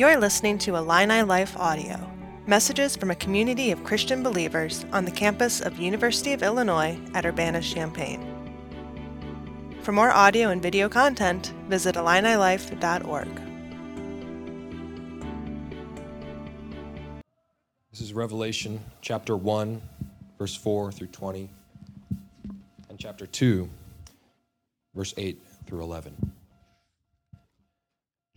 You're listening to Illini Life Audio, messages from a community of Christian believers on the campus of University of Illinois at Urbana-Champaign. For more audio and video content, visit IlliniLife.org. This is Revelation chapter 1, verse 4 through 20, and chapter 2, verse 8 through 11.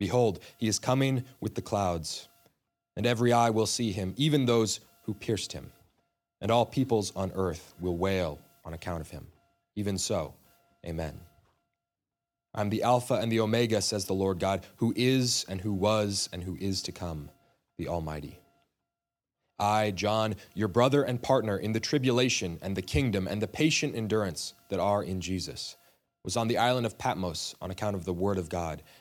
Behold, he is coming with the clouds, and every eye will see him, even those who pierced him, and all peoples on earth will wail on account of him. Even so, amen. I am the Alpha and the Omega, says the Lord God, who is and who was and who is to come, the Almighty. I, John, your brother and partner in the tribulation and the kingdom and the patient endurance that are in Jesus, was on the island of Patmos on account of the word of God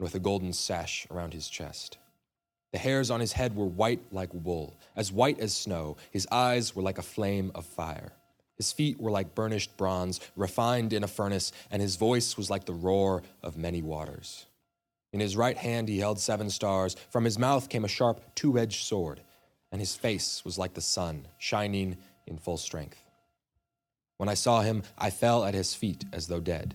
and with a golden sash around his chest. The hairs on his head were white like wool, as white as snow. His eyes were like a flame of fire. His feet were like burnished bronze, refined in a furnace, and his voice was like the roar of many waters. In his right hand he held seven stars. From his mouth came a sharp two edged sword, and his face was like the sun, shining in full strength. When I saw him, I fell at his feet as though dead.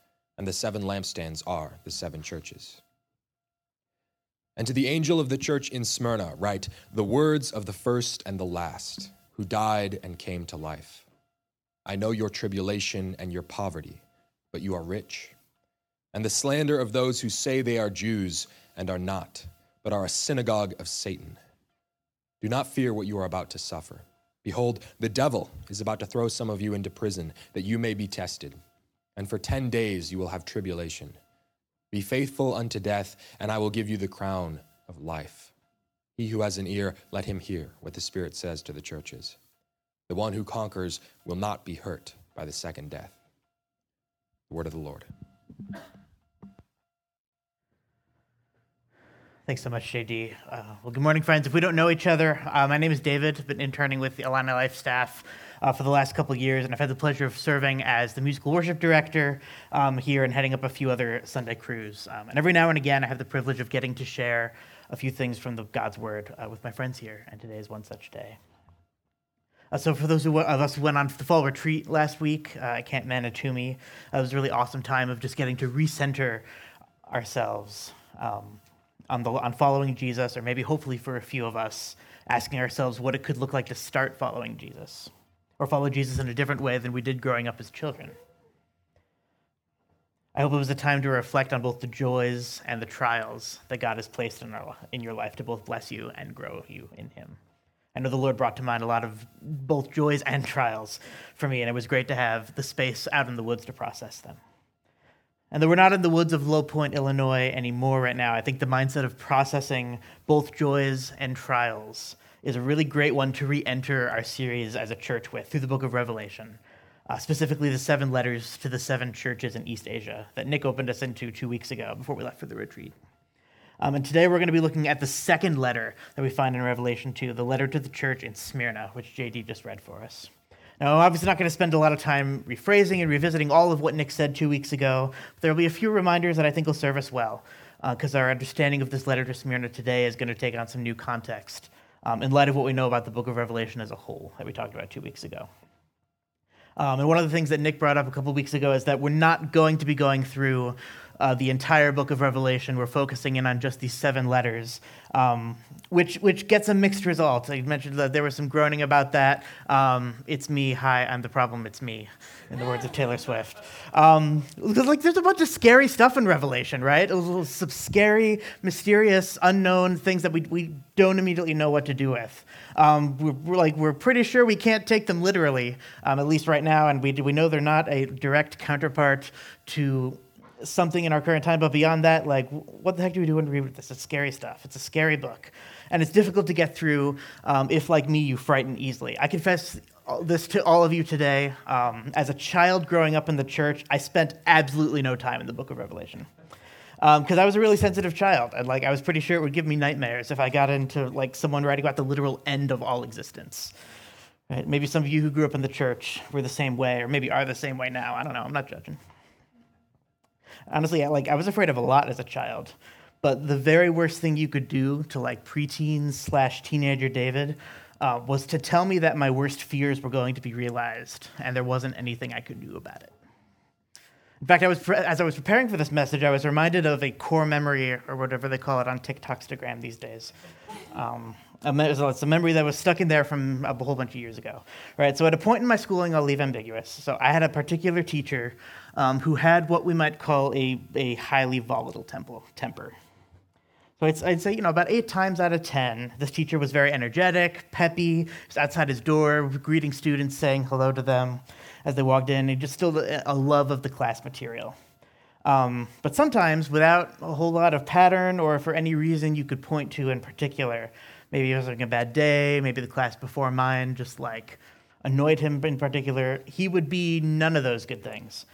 and the seven lampstands are the seven churches. And to the angel of the church in Smyrna, write the words of the first and the last, who died and came to life. I know your tribulation and your poverty, but you are rich. And the slander of those who say they are Jews and are not, but are a synagogue of Satan. Do not fear what you are about to suffer. Behold, the devil is about to throw some of you into prison, that you may be tested and for ten days you will have tribulation. Be faithful unto death, and I will give you the crown of life. He who has an ear, let him hear what the Spirit says to the churches. The one who conquers will not be hurt by the second death. The word of the Lord. Thanks so much, JD. Uh, well, good morning, friends. If we don't know each other, uh, my name is David. I've been interning with the Illini Life staff uh, for the last couple years, and I've had the pleasure of serving as the musical worship director um, here and heading up a few other Sunday crews. Um, and every now and again, I have the privilege of getting to share a few things from the God's Word uh, with my friends here, and today is one such day. Uh, so, for those of us who went on the fall retreat last week uh, at Camp Manitoumi, it was a really awesome time of just getting to recenter ourselves. Um, on, the, on following Jesus, or maybe hopefully for a few of us, asking ourselves what it could look like to start following Jesus, or follow Jesus in a different way than we did growing up as children. I hope it was a time to reflect on both the joys and the trials that God has placed in, our, in your life to both bless you and grow you in Him. I know the Lord brought to mind a lot of both joys and trials for me, and it was great to have the space out in the woods to process them. And though we're not in the woods of Low Point, Illinois anymore right now, I think the mindset of processing both joys and trials is a really great one to re enter our series as a church with through the book of Revelation, uh, specifically the seven letters to the seven churches in East Asia that Nick opened us into two weeks ago before we left for the retreat. Um, and today we're going to be looking at the second letter that we find in Revelation 2, the letter to the church in Smyrna, which JD just read for us. Now, I'm obviously not going to spend a lot of time rephrasing and revisiting all of what Nick said two weeks ago. There will be a few reminders that I think will serve us well, because uh, our understanding of this letter to Smyrna today is going to take on some new context um, in light of what we know about the book of Revelation as a whole that we talked about two weeks ago. Um, and one of the things that Nick brought up a couple weeks ago is that we're not going to be going through uh, the entire book of Revelation. We're focusing in on just these seven letters, um, which which gets a mixed result. I mentioned that there was some groaning about that. Um, it's me. Hi, I'm the problem. It's me. In the words of Taylor Swift. Um, like there's a bunch of scary stuff in Revelation, right? Some scary, mysterious, unknown things that we we don't immediately know what to do with. Um, we're, we're, like we're pretty sure we can't take them literally, um, at least right now, and we we know they're not a direct counterpart to something in our current time, but beyond that, like, what the heck do we do when we read this? It's scary stuff. It's a scary book. And it's difficult to get through um, if, like me, you frighten easily. I confess this to all of you today. Um, as a child growing up in the church, I spent absolutely no time in the book of Revelation. Because um, I was a really sensitive child, and like I was pretty sure it would give me nightmares if I got into like someone writing about the literal end of all existence. Right? Maybe some of you who grew up in the church were the same way, or maybe are the same way now. I don't know. I'm not judging honestly, I, like I was afraid of a lot as a child. But the very worst thing you could do to like preteen slash teenager David uh, was to tell me that my worst fears were going to be realized, and there wasn't anything I could do about it. In fact, I was as I was preparing for this message, I was reminded of a core memory or whatever they call it on TikTokstagram these days. Um, it's a memory that was stuck in there from a whole bunch of years ago. Right. So at a point in my schooling, I'll leave ambiguous. So I had a particular teacher um, who had what we might call a, a highly volatile temper. So I'd, say, you know, about eight times out of 10, this teacher was very energetic, peppy, was outside his door, greeting students, saying hello to them as they walked in. He just still a love of the class material. Um, but sometimes, without a whole lot of pattern or for any reason you could point to in particular, maybe he was having a bad day, maybe the class before mine just like annoyed him in particular, he would be none of those good things.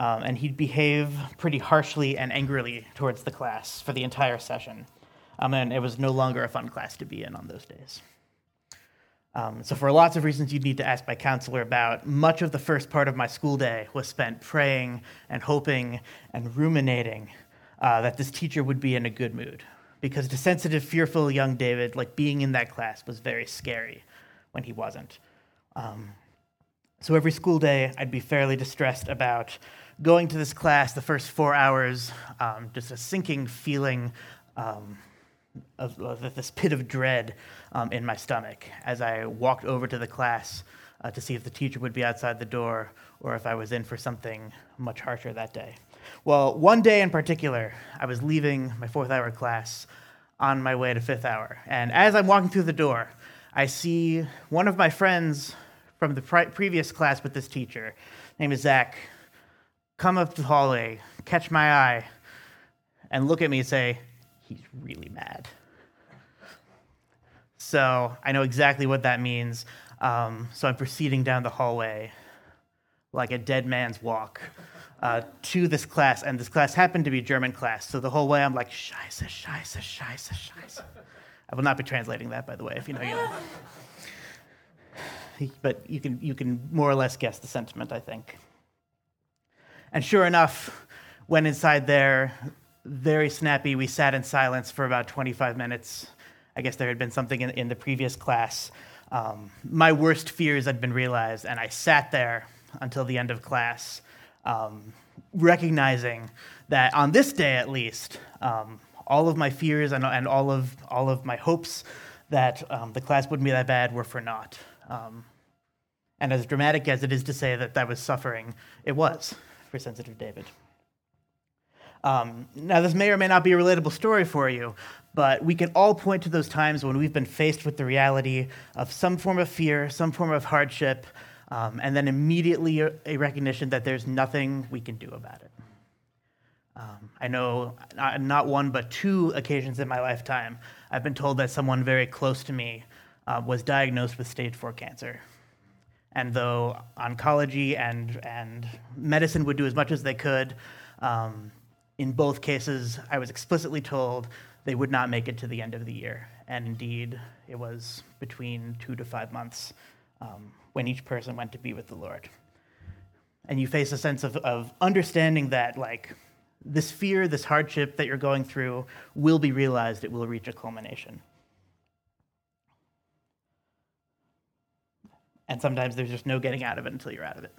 Um, and he'd behave pretty harshly and angrily towards the class for the entire session. Um, and it was no longer a fun class to be in on those days. Um, so, for lots of reasons you'd need to ask my counselor about, much of the first part of my school day was spent praying and hoping and ruminating uh, that this teacher would be in a good mood. Because to sensitive, fearful young David, like being in that class was very scary when he wasn't. Um, so, every school day, I'd be fairly distressed about going to this class, the first four hours, um, just a sinking feeling um, of, of, this pit of dread um, in my stomach as I walked over to the class uh, to see if the teacher would be outside the door or if I was in for something much harsher that day. Well, one day in particular, I was leaving my fourth hour class on my way to fifth hour. And as I'm walking through the door, I see one of my friends from the pre- previous class with this teacher, name is Zach, come up the hallway, catch my eye, and look at me and say, he's really mad. So I know exactly what that means. Um, so I'm proceeding down the hallway like a dead man's walk uh, to this class. And this class happened to be German class. So the whole way I'm like, scheiße, scheiße, scheiße, scheiße. I will not be translating that, by the way, if you know, you know. but you can, you can more or less guess the sentiment, I think. And sure enough, went inside there, very snappy. We sat in silence for about 25 minutes. I guess there had been something in, in the previous class. Um, my worst fears had been realized, and I sat there until the end of class, um, recognizing that on this day at least, um, all of my fears and, and, all, of, all of my hopes that um, the class wouldn't be that bad were for naught. Um, and as dramatic as it is to say that that was suffering, it was for sensitive David. Um, now, this may or may not be a relatable story for you, but we can all point to those times when we've been faced with the reality of some form of fear, some form of hardship, um, and then immediately a, recognition that there's nothing we can do about it. Um, I know not, not, one, but two occasions in my lifetime, I've been told that someone very close to me uh, was diagnosed with stage four cancer. And though oncology and, and medicine would do as much as they could, um, in both cases, I was explicitly told they would not make it to the end of the year. And indeed, it was between two to five months um, when each person went to be with the Lord. And you face a sense of, of understanding that, like, this fear, this hardship that you're going through will be realized, it will reach a culmination. And sometimes there's just no getting out of it until you're out of it.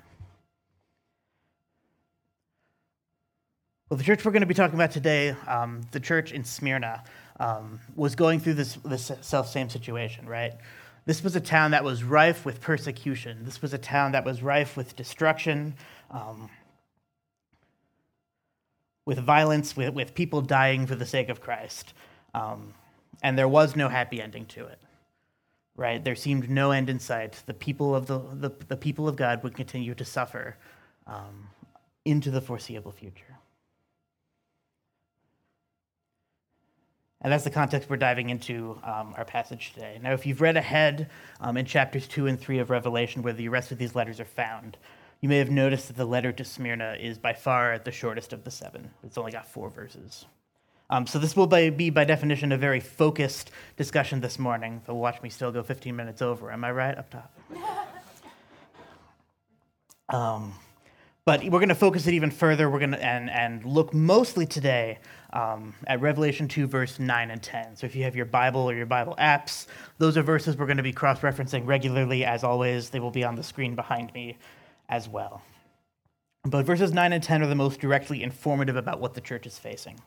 Well, the church we're going to be talking about today, um, the church in Smyrna, um, was going through this, this self same situation, right? This was a town that was rife with persecution. This was a town that was rife with destruction, um, with violence, with, with people dying for the sake of Christ. Um, and there was no happy ending to it right? There seemed no end in sight. The people of, the, the, the people of God would continue to suffer um, into the foreseeable future. And that's the context we're diving into um, our passage today. Now, if you've read ahead um, in chapters 2 and 3 of Revelation, where the rest of these letters are found, you may have noticed that the letter to Smyrna is by far the shortest of the seven. It's only got four verses. Um, so this will be, by definition, a very focused discussion this morning. So watch me still go 15 minutes over. Am I right up top? um, but we're going to focus it even further. We're going to and and look mostly today um, at Revelation 2, verse 9 and 10. So if you have your Bible or your Bible apps, those are verses we're going to be cross-referencing regularly. As always, they will be on the screen behind me as well. But verses 9 and 10 are the most directly informative about what the church is facing.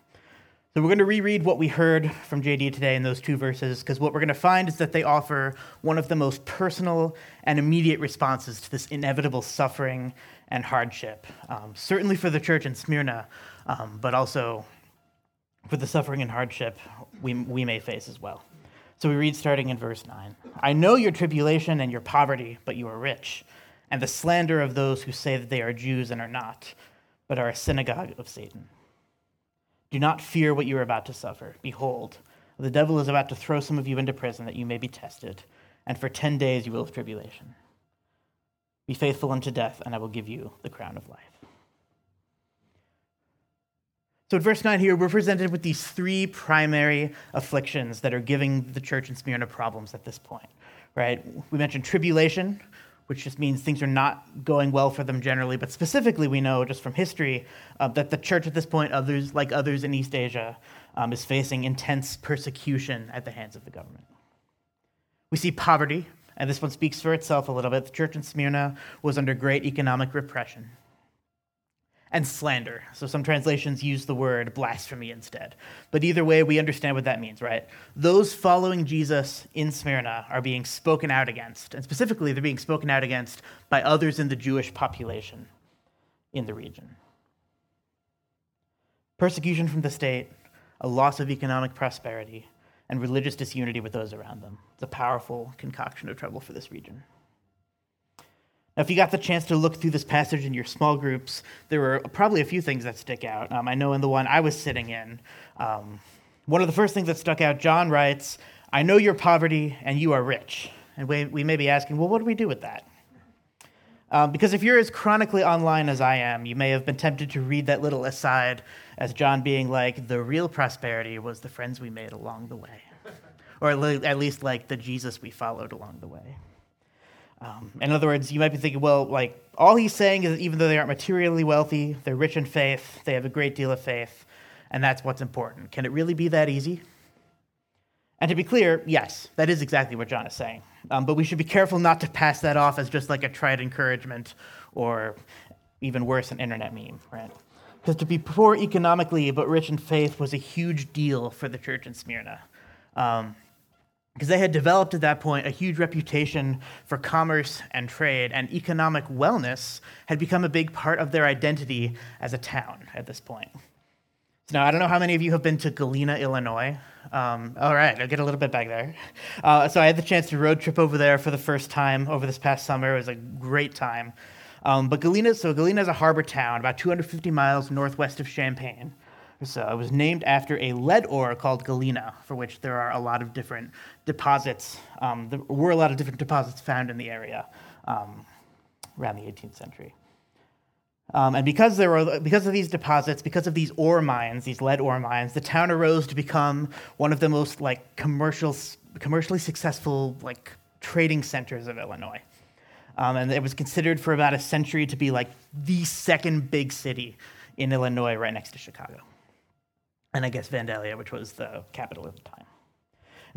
So we're going to reread what we heard from JD today in those two verses, because what we're going to find is that they offer one of the most personal and immediate responses to this inevitable suffering and hardship, um, certainly for the church in Smyrna, um, but also for the suffering and hardship we, we may face as well. So we read starting in verse 9 I know your tribulation and your poverty, but you are rich, and the slander of those who say that they are Jews and are not, but are a synagogue of Satan. Do not fear what you are about to suffer. Behold, the devil is about to throw some of you into prison that you may be tested, and for 10 days you will have tribulation. Be faithful unto death, and I will give you the crown of life. So, in verse 9 here, we're presented with these three primary afflictions that are giving the church in Smyrna problems at this point, right? We mentioned tribulation, which just means things are not going well for them generally. But specifically, we know just from history uh, that the church at this point, others like others in East Asia, um, is facing intense persecution at the hands of the government. We see poverty, and this one speaks for itself a little bit. The church in Smyrna was under great economic repression and slander. So some translations use the word blasphemy instead. But either way, we understand what that means, right? Those following Jesus in Smyrna are being spoken out against, and specifically, they're being spoken out against by others in the Jewish population in the region. Persecution from the state, a loss of economic prosperity, and religious disunity with those around them. It's a powerful concoction of trouble for this region. Now, if you got the chance to look through this passage in your small groups, there were probably a few things that stick out. Um, I know in the one I was sitting in, um, one of the first things that stuck out, John writes, I know your poverty and you are rich. And we, we may be asking, well, what do we do with that? Um, because if you're as chronically online as I am, you may have been tempted to read that little aside as John being like, the real prosperity was the friends we made along the way. or at least like the Jesus we followed along the way. Um, in other words, you might be thinking, well, like, all he's saying is even though they aren't materially wealthy, they're rich in faith, they have a great deal of faith, and that's what's important. Can it really be that easy? And to be clear, yes, that is exactly what John is saying. Um, but we should be careful not to pass that off as just like a trite encouragement or even worse, an internet meme, right? Because to be poor economically but rich in faith was a huge deal for the church in Smyrna. Um, because they had developed at that point a huge reputation for commerce and trade, and economic wellness had become a big part of their identity as a town at this point. So now, I don't know how many of you have been to Galena, Illinois. Um, all right, I'll get a little bit back there. Uh, so I had the chance to road trip over there for the first time over this past summer. It was a great time. Um, but Galena, so Galena is a harbor town about 250 miles northwest of Champaign. So it was named after a lead ore called galena, for which there are a lot of different deposits. Um, there were a lot of different deposits found in the area um, around the 18th century. Um, and because there were because of these deposits, because of these ore mines, these lead ore mines, the town arose to become one of the most like commercial, commercially successful like trading centers of Illinois. Um, and it was considered for about a century to be like the second big city in Illinois, right next to Chicago. And I guess Vandalia, which was the capital at the time.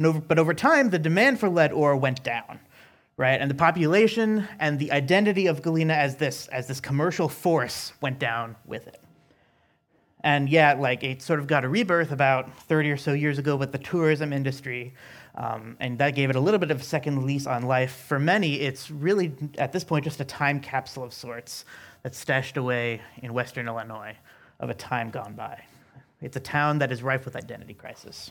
Over, but over time, the demand for lead ore went down, right? And the population and the identity of Galena as this, as this commercial force went down with it. And yeah, like it sort of got a rebirth about 30 or so years ago with the tourism industry. Um, and that gave it a little bit of a second lease on life. For many, it's really, at this point, just a time capsule of sorts that's stashed away in Western Illinois of a time gone by. It's a town that is rife with identity crisis.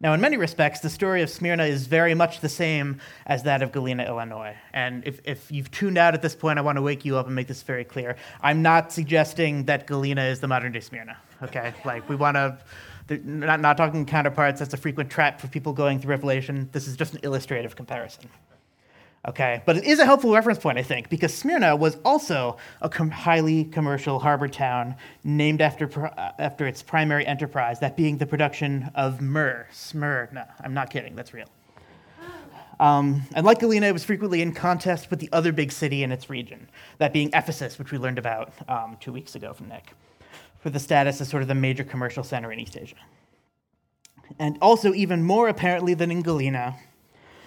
Now, in many respects, the story of Smyrna is very much the same as that of Galena, Illinois. And if, if you've tuned out at this point, I want to wake you up and make this very clear. I'm not suggesting that Galena is the modern day Smyrna, okay? like, we want to, not, not talking counterparts, that's a frequent trap for people going through Revelation. This is just an illustrative comparison. Okay, but it is a helpful reference point, I think, because Smyrna was also a com- highly commercial harbor town named after, pr- uh, after its primary enterprise, that being the production of myrrh. Smyrna. I'm not kidding, that's real. Um, and like Galena, it was frequently in contest with the other big city in its region, that being Ephesus, which we learned about um, two weeks ago from Nick, for the status as sort of the major commercial center in East Asia. And also, even more apparently than in Galena,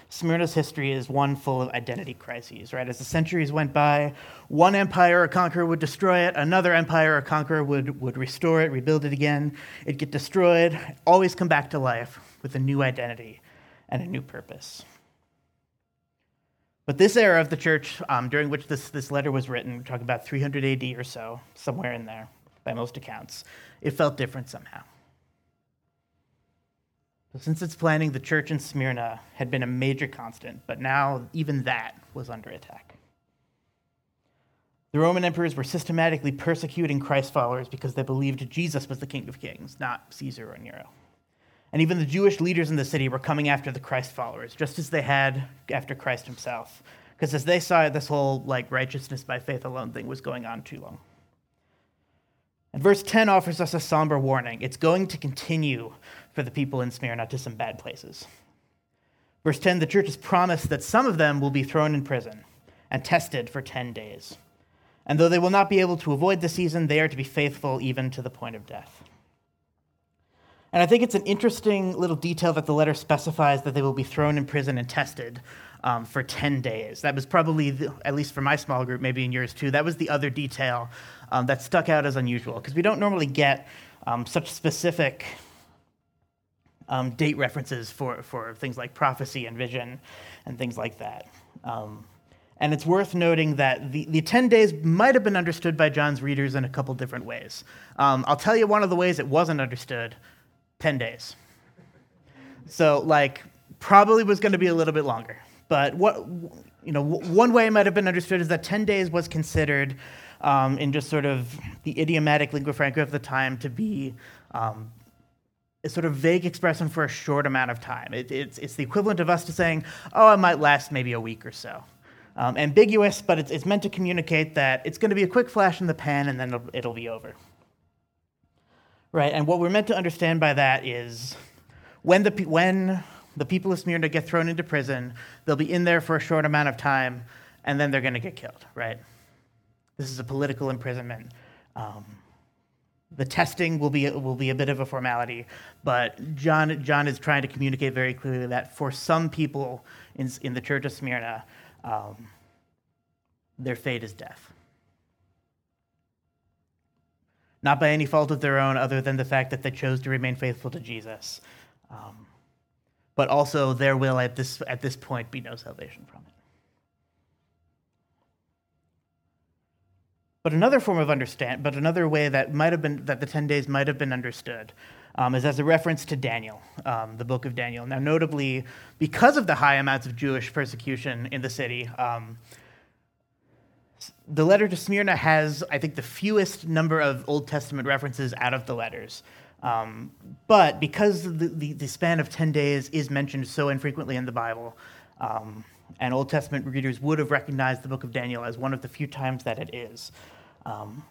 Smyrna's history is one full of identity crises, right? As the centuries went by, one empire or conqueror would destroy it, another empire or conqueror would, would restore it, rebuild it again. It'd get destroyed, always come back to life with a new identity and a new purpose. But this era of the church, um, during which this, this letter was written, we're talking about 300 AD or so, somewhere in there, by most accounts, it felt different somehow. Since its planning, the church in Smyrna had been a major constant, but now even that was under attack. The Roman emperors were systematically persecuting Christ followers because they believed Jesus was the King of Kings, not Caesar or Nero. And even the Jewish leaders in the city were coming after the Christ followers, just as they had after Christ himself. Because as they saw it, this whole like righteousness by faith alone thing was going on too long. And verse 10 offers us a somber warning. It's going to continue for the people in Smyrna to some bad places. Verse 10 the church has promised that some of them will be thrown in prison and tested for 10 days. And though they will not be able to avoid the season, they are to be faithful even to the point of death. And I think it's an interesting little detail that the letter specifies that they will be thrown in prison and tested um, for 10 days. That was probably, the, at least for my small group, maybe in yours too, that was the other detail um, that stuck out as unusual because we don't normally get um, such specific um, date references for, for things like prophecy and vision and things like that. Um, and it's worth noting that the, the 10 days might have been understood by John's readers in a couple different ways. Um, I'll tell you one of the ways it wasn't understood 10 days. So, like, probably was going to be a little bit longer. But what, you know, one way it might have been understood is that 10 days was considered um, in just sort of the idiomatic lingua franca of the time to be um, sort of vague expression for a short amount of time. It, it's, it's the equivalent of us to saying, oh, it might last maybe a week or so. Um, ambiguous, but it's, it's meant to communicate that it's going to be a quick flash in the pan and then it'll, it'll be over. Right, and what we're meant to understand by that is when the, when the people of Smyrna get thrown into prison, they'll be in there for a short amount of time and then they're going to get killed, right? This is a political imprisonment. Um, the testing will be will be a bit of a formality, but John John is trying to communicate very clearly that for some people in in the Church of Smyrna, um, their fate is death. Not by any fault of their own, other than the fact that they chose to remain faithful to Jesus, um, but also there will at this at this point be no salvation from it. But another form of understand, but another way that might have been that the ten days might have been understood um, is as a reference to Daniel, um, the book of Daniel. Now, notably, because of the high amounts of Jewish persecution in the city, um, the letter to Smyrna has, I think, the fewest number of Old Testament references out of the letters. Um, but because the, the, the, span of 10 days is mentioned so infrequently in the Bible, um, and Old Testament readers would have recognized the book of Daniel as one of the few times that it is. Um,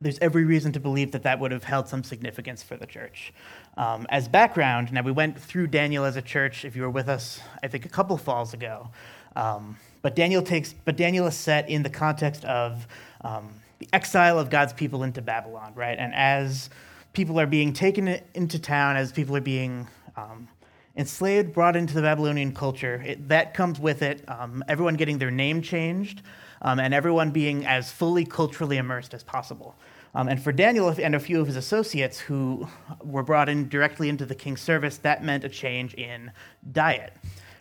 there's every reason to believe that that would have held some significance for the church. Um, as background, now we went through Daniel as a church. If you were with us, I think a couple falls ago, um, but Daniel takes, but Daniel is set in the context of um, the exile of God's people into Babylon, right? And as people are being taken into town, as people are being um, enslaved, brought into the Babylonian culture, it, that comes with it. Um, everyone getting their name changed, um, and everyone being as fully culturally immersed as possible. Um, and for Daniel and a few of his associates who were brought in directly into the king's service, that meant a change in diet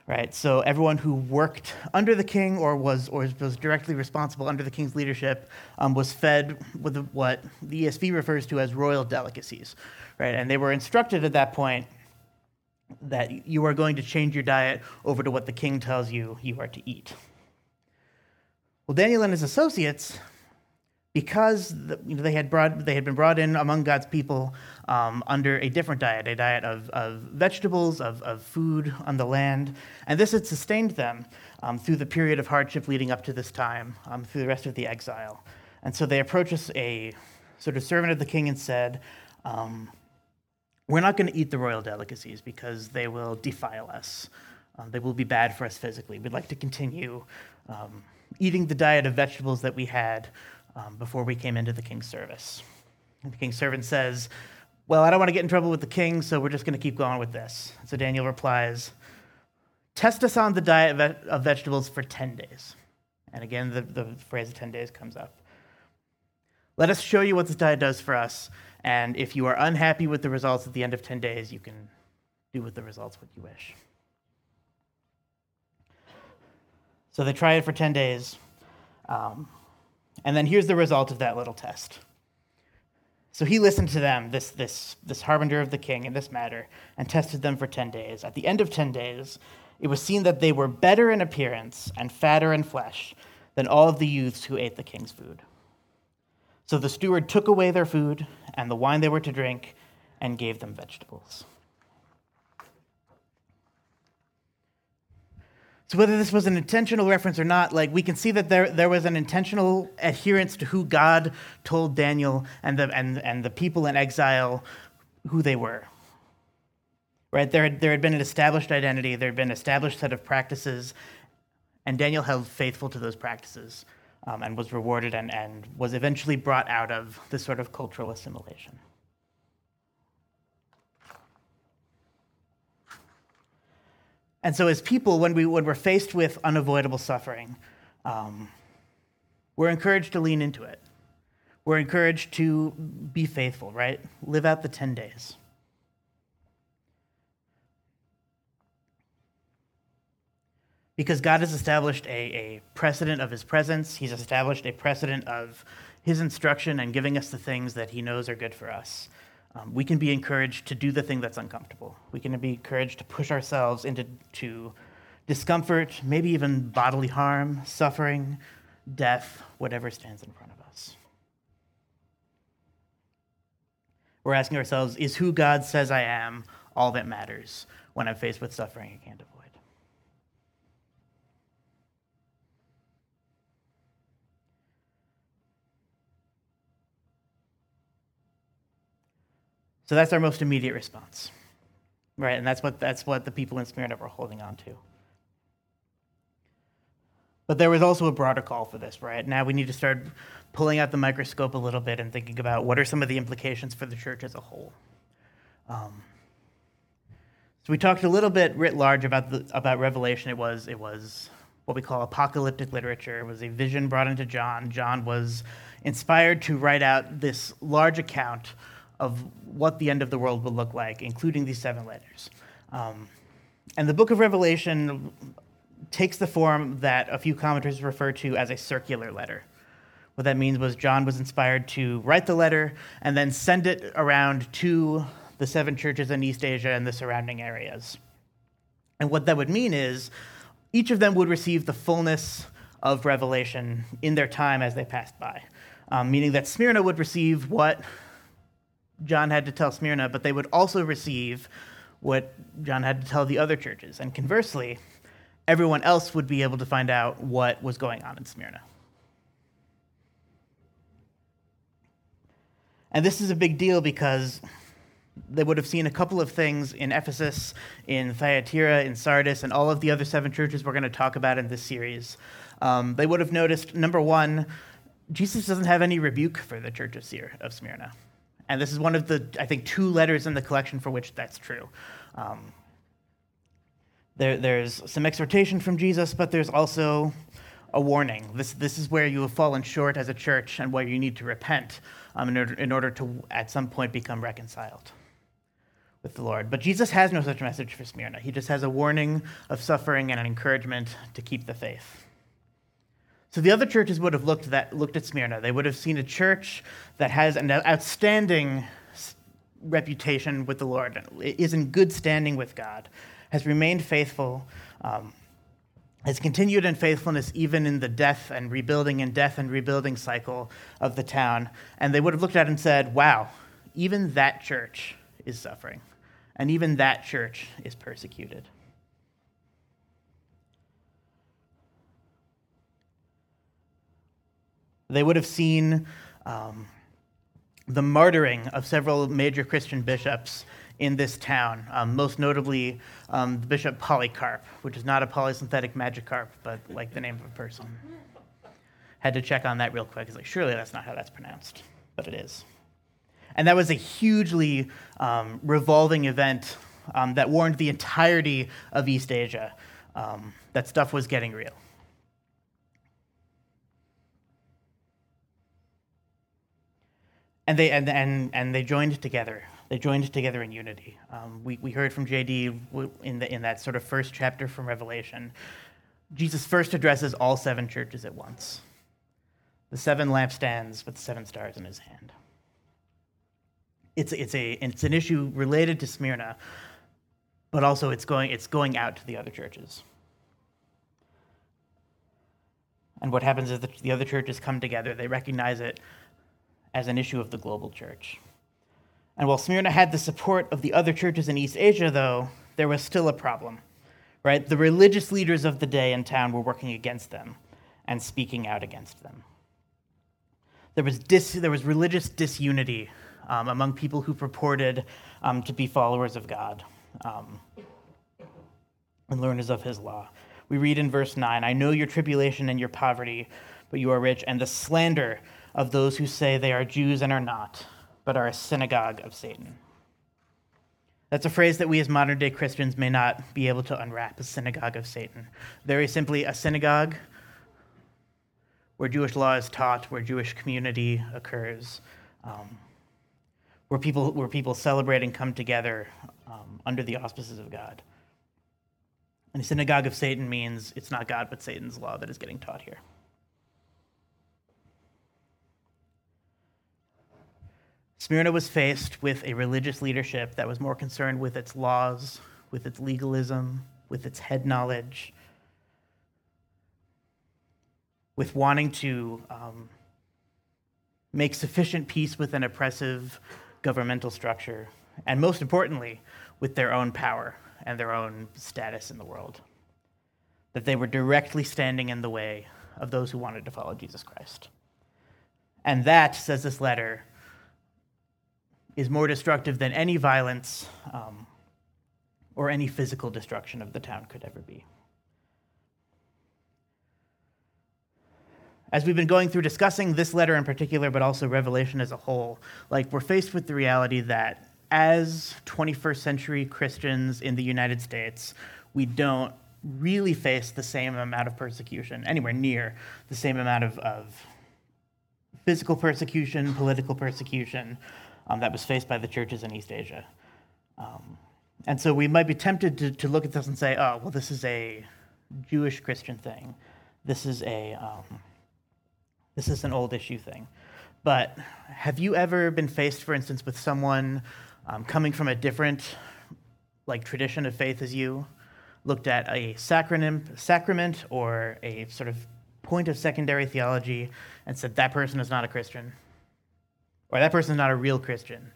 right? So everyone who worked under the king or was or was directly responsible under the king's leadership um, was fed with what the ESV refers to as royal delicacies, right? And they were instructed at that point that you are going to change your diet over to what the king tells you you are to eat. Well, Daniel and his associates because the, you know, they, had brought, they had been brought in among God's people um, under a different diet, a diet of, of vegetables, of, of food on the land. And this had sustained them um, through the period of hardship leading up to this time, um, through the rest of the exile. And so they approached a sort of servant of the king and said, um, We're not going to eat the royal delicacies because they will defile us. Um, they will be bad for us physically. We'd like to continue um, eating the diet of vegetables that we had um, before we came into the king's service. And the king's servant says, Well, I don't want to get in trouble with the king, so we're just going to keep going with this. So Daniel replies, Test us on the diet of vegetables for 10 days. And again, the, the phrase 10 days comes up. Let us show you what this diet does for us. And if you are unhappy with the results at the end of 10 days, you can do with the results what you wish. So they try it for 10 days. Um, and then here's the result of that little test. So he listened to them, this, this, this harbinger of the king in this matter, and tested them for 10 days. At the end of 10 days, it was seen that they were better in appearance and fatter in flesh than all of the youths who ate the king's food. So the steward took away their food and the wine they were to drink and gave them vegetables. So whether this was an intentional reference or not, like we can see that there, there was an intentional adherence to who God told Daniel and the, and, and the people in exile who they were. Right? There had, there had been an established identity, there had been an established set of practices, and Daniel held faithful to those practices um, and was rewarded and, and was eventually brought out of this sort of cultural assimilation. And so, as people, when, we, when we're faced with unavoidable suffering, um, we're encouraged to lean into it. We're encouraged to be faithful, right? Live out the 10 days. Because God has established a, a precedent of his presence, He's established a precedent of his instruction and giving us the things that he knows are good for us um, we can be encouraged to do the thing that's uncomfortable. We can be encouraged to push ourselves into to discomfort, maybe even bodily harm, suffering, death, whatever stands in front of us. We're asking ourselves is who God says I am all that matters when I'm faced with suffering I can't avoid? So that's our most immediate response. Right? And that's what, that's what the people in Smyrna were holding on to. But there was also a broader call for this, right? Now we need to start pulling out the microscope a little bit and thinking about what are some of the implications for the church as a whole. Um, so we talked a little bit writ large about the, about Revelation. It was it was what we call apocalyptic literature. It was a vision brought into John. John was inspired to write out this large account of what the end of the world will look like, including these seven letters. Um, and the book of Revelation takes the form that a few commentators refer to as a circular letter. What that means was John was inspired to write the letter and then send it around to the seven churches in East Asia and the surrounding areas. And what that would mean is each of them would receive the fullness of Revelation in their time as they passed by, um, meaning that Smyrna would receive what John had to tell Smyrna, but they would also receive what John had to tell the other churches. And conversely, everyone else would be able to find out what was going on in Smyrna. And this is a big deal because they would have seen a couple of things in Ephesus, in Thyatira, in Sardis, and all of the other seven churches we're going to talk about in this series. Um, they would have noticed number one, Jesus doesn't have any rebuke for the church of, Smyrna. And this is one of the, I think, two letters in the collection for which that's true. Um, there, there's some exhortation from Jesus, but there's also a warning. This, this is where you have fallen short as a church and where you need to repent um, in, order, in order to, at some point, become reconciled with the Lord. But Jesus has no such message for Smyrna. He just has a warning of suffering and an encouragement to keep the faith. So the other churches would have looked, that, looked at Smyrna. They would have seen a church that has an outstanding reputation with the Lord, is in good standing with God, has remained faithful, um, has continued in faithfulness even in the death and rebuilding and death and rebuilding cycle of the town. And they would have looked at it and said, wow, even that church is suffering, and even that church is persecuted. They would have seen um, the martyring of several major Christian bishops in this town, um, most notably um, Bishop Polycarp, which is not a polysynthetic magikarp, but like the name of a person. Had to check on that real quick. It's like, surely that's not how that's pronounced, but it is. And that was a hugely um, revolving event um, that warned the entirety of East Asia um, that stuff was getting real. And they and and and they joined together. They joined together in unity. Um, we we heard from JD in the in that sort of first chapter from Revelation. Jesus first addresses all seven churches at once. The seven lampstands with seven stars in his hand. It's it's a it's an issue related to Smyrna, but also it's going it's going out to the other churches. And what happens is the other churches come together. They recognize it as an issue of the global church. And while Smyrna had the support of the other churches in East Asia, though, there was still a problem, right? The religious leaders of the day in town were working against them and speaking out against them. There was, dis, there was religious disunity um, among people who purported um, to be followers of God um, and learners of his law. We read in verse 9 I know your tribulation and your poverty, but you are rich, and the slander of those who say they are Jews and are not, but are a synagogue of Satan. That's a phrase that we as modern day Christians may not be able to unwrap a synagogue of Satan. Very simply, a synagogue where Jewish law is taught, where Jewish community occurs, um, where, people, where people celebrate and come together um, under the auspices of God. And a synagogue of Satan means it's not God, but Satan's law that is getting taught here. Smyrna was faced with a religious leadership that was more concerned with its laws, with its legalism, with its head knowledge, with wanting to um, make sufficient peace with an oppressive governmental structure, and most importantly, with their own power and their own status in the world. That they were directly standing in the way of those who wanted to follow Jesus Christ. And that, says this letter, is more destructive than any violence um, or any physical destruction of the town could ever be. As we've been going through discussing this letter in particular, but also Revelation as a whole, like we're faced with the reality that as 21st century Christians in the United States, we don't really face the same amount of persecution, anywhere near the same amount of, of physical persecution, political persecution, um, that was faced by the churches in East Asia. Um, and so we might be tempted to, to look at this and say, oh, well, this is a Jewish Christian thing. This is a um, this is an old issue thing. But have you ever been faced, for instance, with someone um, coming from a different like tradition of faith as you, looked at a sacrament, sacrament or a sort of point of secondary theology and said that person is not a Christian? Or that person is not a real Christian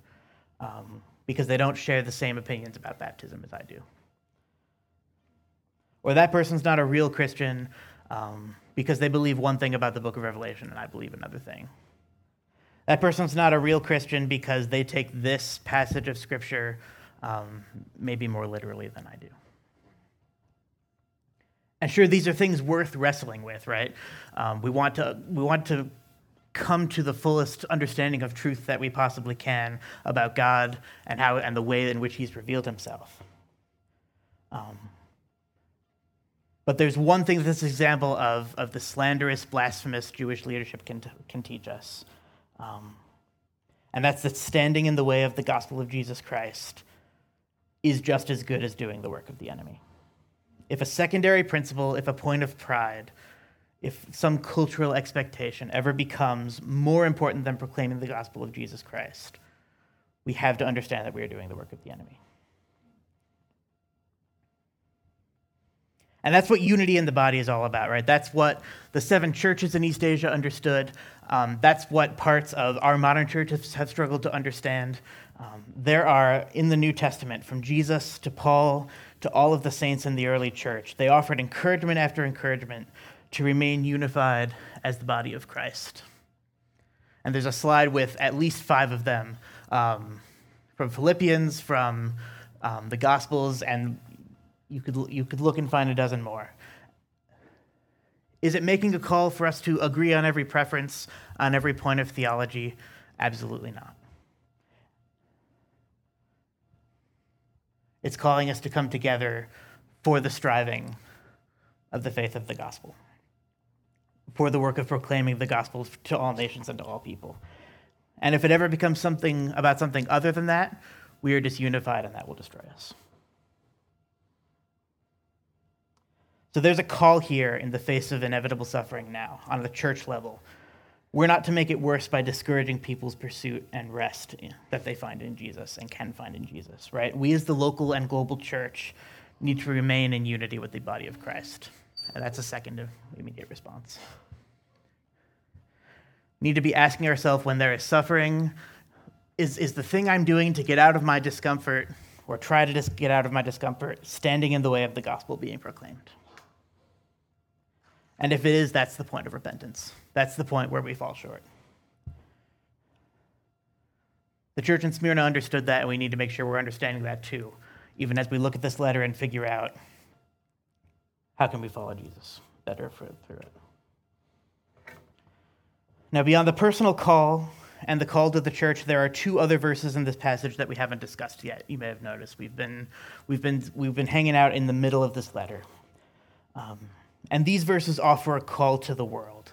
um, because they don't share the same opinions about baptism as I do. Or that person's not a real Christian um, because they believe one thing about the book of Revelation and I believe another thing. That person's not a real Christian because they take this passage of Scripture um, maybe more literally than I do. And sure, these are things worth wrestling with, right? Um, we, want to, we want to come to the fullest understanding of truth that we possibly can about God and, how, and the way in which He's revealed Himself. Um, but there's one thing that this example of, of the slanderous, blasphemous Jewish leadership can, can teach us. Um, and that's that standing in the way of the gospel of Jesus Christ is just as good as doing the work of the enemy. If a secondary principle, if a point of pride, if some cultural expectation ever becomes more important than proclaiming the gospel of Jesus Christ, we have to understand that we are doing the work of the enemy. And that's what unity in the body is all about, right? That's what the seven churches in East Asia understood. Um, that's what parts of our modern churches have struggled to understand. Um, there are, in the New Testament, from Jesus to Paul to all of the saints in the early church, they offered encouragement after encouragement to remain unified as the body of Christ. And there's a slide with at least five of them um, from Philippians, from um, the Gospels, and you could, you could look and find a dozen more. Is it making a call for us to agree on every preference, on every point of theology? Absolutely not. It's calling us to come together for the striving of the faith of the gospel, for the work of proclaiming the gospel to all nations and to all people. And if it ever becomes something about something other than that, we are disunified and that will destroy us. So there's a call here in the face of inevitable suffering now on the church level. We're not to make it worse by discouraging people's pursuit and rest that they find in Jesus and can find in Jesus, right? We, as the local and global church, need to remain in unity with the body of Christ. And that's a second of immediate response. Need to be asking ourselves when there is suffering, is, is the thing I'm doing to get out of my discomfort or try to just get out of my discomfort standing in the way of the gospel being proclaimed? And if it is, that's the point of repentance. That's the point where we fall short. The church in Smyrna understood that, and we need to make sure we're understanding that too, even as we look at this letter and figure out how can we follow Jesus better through it. Now, beyond the personal call and the call to the church, there are two other verses in this passage that we haven't discussed yet. You may have noticed we've been we've been we've been hanging out in the middle of this letter. Um, and these verses offer a call to the world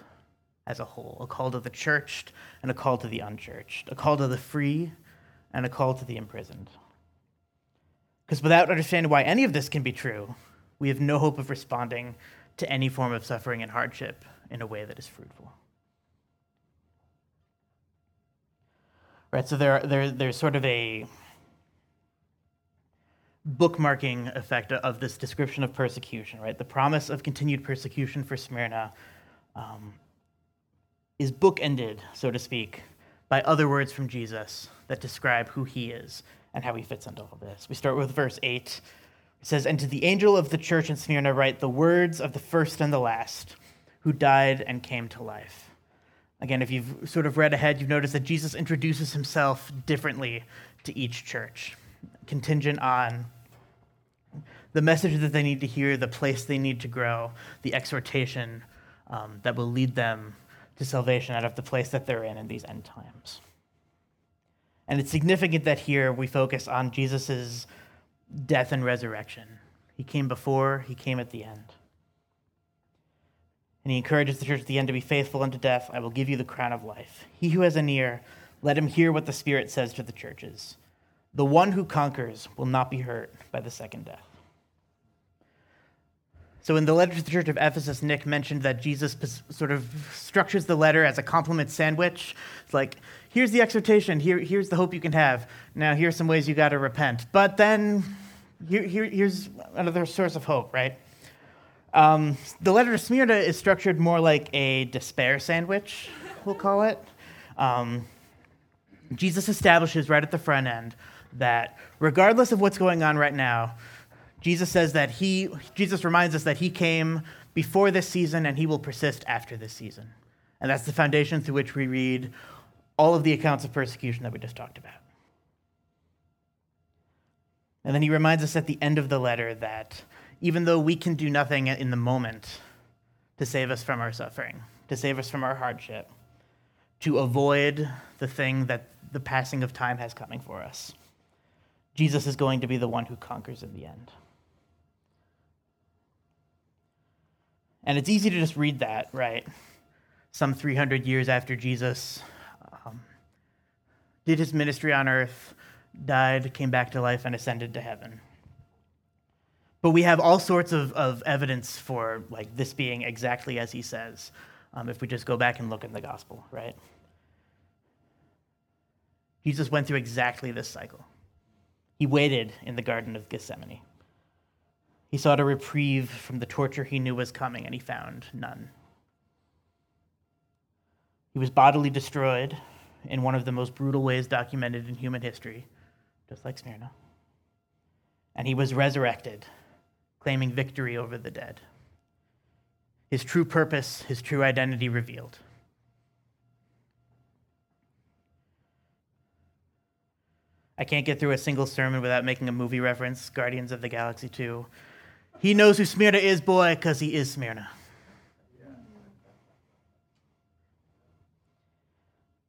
as a whole a call to the churched and a call to the unchurched, a call to the free and a call to the imprisoned. Because without understanding why any of this can be true, we have no hope of responding to any form of suffering and hardship in a way that is fruitful. Right, so there, there, there's sort of a bookmarking effect of this description of persecution, right? The promise of continued persecution for Smyrna um, is bookended, so to speak, by other words from Jesus that describe who he is and how he fits into all this. We start with verse 8. It says, And to the angel of the church in Smyrna write the words of the first and the last, who died and came to life. Again, if you've sort of read ahead, you've noticed that Jesus introduces himself differently to each church, contingent on the message that they need to hear, the place they need to grow, the exhortation um, that will lead them to salvation out of the place that they're in in these end times. And it's significant that here we focus on Jesus' death and resurrection. He came before, he came at the end. And he encourages the church at the end to be faithful unto death. I will give you the crown of life. He who has an ear, let him hear what the Spirit says to the churches. The one who conquers will not be hurt by the second death. So in the letter to the church of Ephesus, Nick mentioned that Jesus sort of structures the letter as a compliment sandwich. It's like, here's the exhortation, here, here's the hope you can have. Now, here's some ways you got to repent. But then, here, here, here's another source of hope, right? Um, the letter to Smyrna is structured more like a despair sandwich, we'll call it. Um, Jesus establishes right at the front end that regardless of what's going on right now, Jesus says that he, Jesus reminds us that he came before this season and he will persist after this season. And that's the foundation through which we read all of the accounts of persecution that we just talked about. And then he reminds us at the end of the letter that even though we can do nothing in the moment to save us from our suffering, to save us from our hardship, to avoid the thing that the passing of time has coming for us, Jesus is going to be the one who conquers in the end. And it's easy to just read that, right? Some 300 years after Jesus did his ministry on earth, died, came back to life, and ascended to heaven. But we have all sorts of, of evidence for like this being exactly as he says, um, if we just go back and look in the gospel, right? Jesus went through exactly this cycle. He waited in the Garden of Gethsemane. He sought a reprieve from the torture he knew was coming, and he found none. He was bodily destroyed in one of the most brutal ways documented in human history, just like Smyrna. And he was resurrected, claiming victory over the dead. His true purpose, his true identity revealed. I can't get through a single sermon without making a movie reference Guardians of the Galaxy 2. He knows who Smyrna is, boy, because he is Smyrna.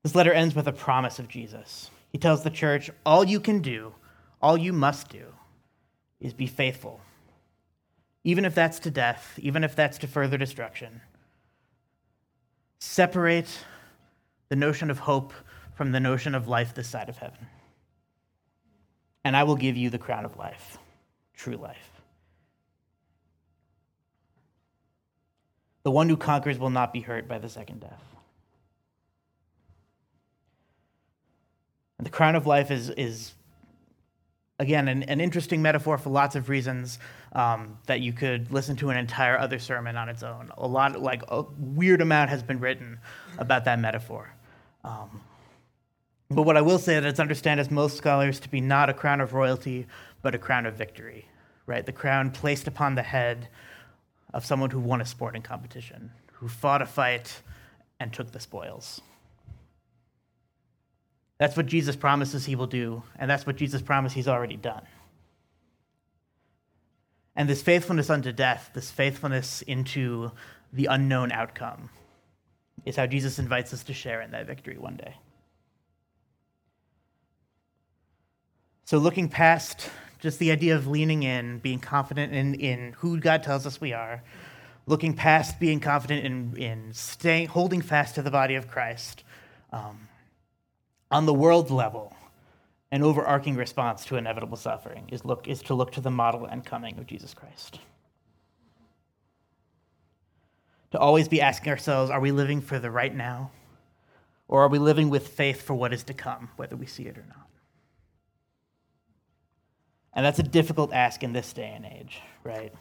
This letter ends with a promise of Jesus. He tells the church, All you can do, all you must do, is be faithful. Even if that's to death, even if that's to further destruction. Separate the notion of hope from the notion of life this side of heaven. And I will give you the crown of life, true life. The one who conquers will not be hurt by the second death. And the crown of life is, is again, an, an interesting metaphor for lots of reasons um, that you could listen to an entire other sermon on its own. A lot, like a weird amount has been written about that metaphor. Um, but what I will say that it's understood as most scholars to be not a crown of royalty, but a crown of victory, right? The crown placed upon the head of someone who won a sporting competition, who fought a fight and took the spoils. That's what Jesus promises he will do, and that's what Jesus promised he's already done. And this faithfulness unto death, this faithfulness into the unknown outcome, is how Jesus invites us to share in that victory one day. So, looking past just the idea of leaning in, being confident in, in who God tells us we are, looking past being confident in, in staying, holding fast to the body of Christ. Um, on the world level, an overarching response to inevitable suffering is, look, is to look to the model and coming of Jesus Christ. To always be asking ourselves, are we living for the right now? Or are we living with faith for what is to come, whether we see it or not? And that's a difficult ask in this day and age, right?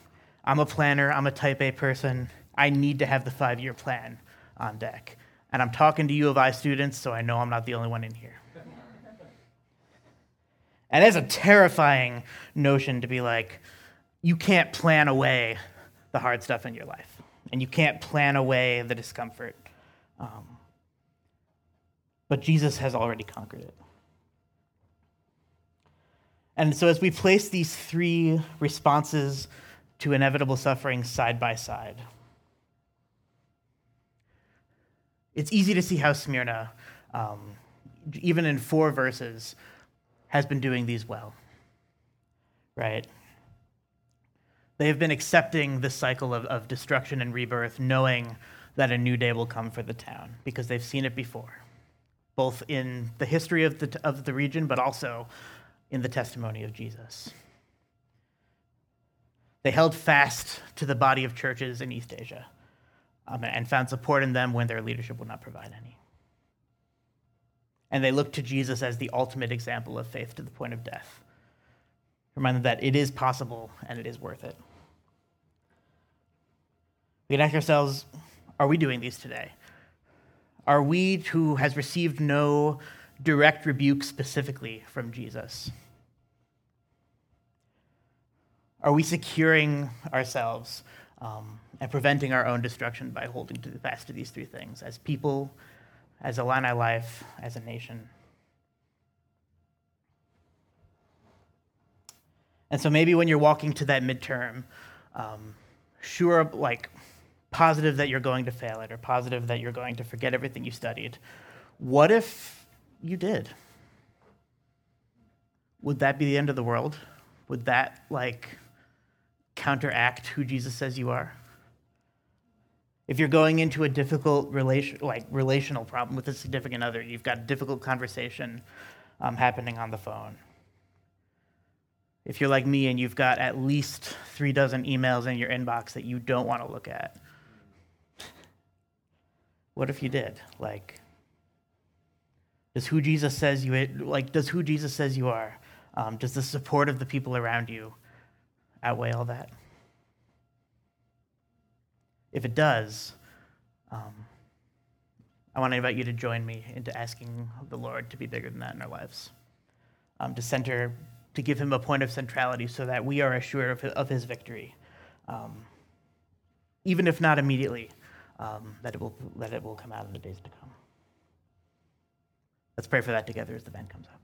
I'm a planner, I'm a type A person. I need to have the five year plan on deck. And I'm talking to U of I students, so I know I'm not the only one in here. And it's a terrifying notion to be like, you can't plan away the hard stuff in your life, and you can't plan away the discomfort. Um, but Jesus has already conquered it. And so, as we place these three responses to inevitable suffering side by side, it's easy to see how Smyrna, um, even in four verses, has been doing these well. Right? They have been accepting this cycle of, of destruction and rebirth, knowing that a new day will come for the town because they've seen it before, both in the history of the, of the region, but also in the testimony of Jesus. They held fast to the body of churches in East Asia um, and found support in them when their leadership would not provide any. And they looked to Jesus as the ultimate example of faith to the point of death, Remind them that it is possible and it is worth it. We can ask ourselves are we doing these today? Are we who has received no direct rebuke specifically from Jesus? Are we securing ourselves um, and preventing our own destruction by holding to the fast to these three things as people, as Illini Life, as a nation. And so maybe when you're walking to that midterm, um, sure, like positive that you're going to fail it or positive that you're going to forget everything you studied. What if you did? Would that be the end of the world? Would that like counteract who Jesus says you are? If you're going into a difficult relation, like relational problem with a significant other, you've got a difficult conversation um, happening on the phone if you're like me and you've got at least three dozen emails in your inbox that you don't want to look at. What if you did? Like, does who Jesus says you like? Does who Jesus says you are? Um, does the support of the people around you outweigh all that? If it does, um, I want to invite you to join me into asking the Lord to be bigger than that in our lives, um, to center to give him a point of centrality so that we are assured of, of his victory. Um, even if not immediately, um, that, it will, that it will come out in the days to come. Let's pray for that together as the band comes up.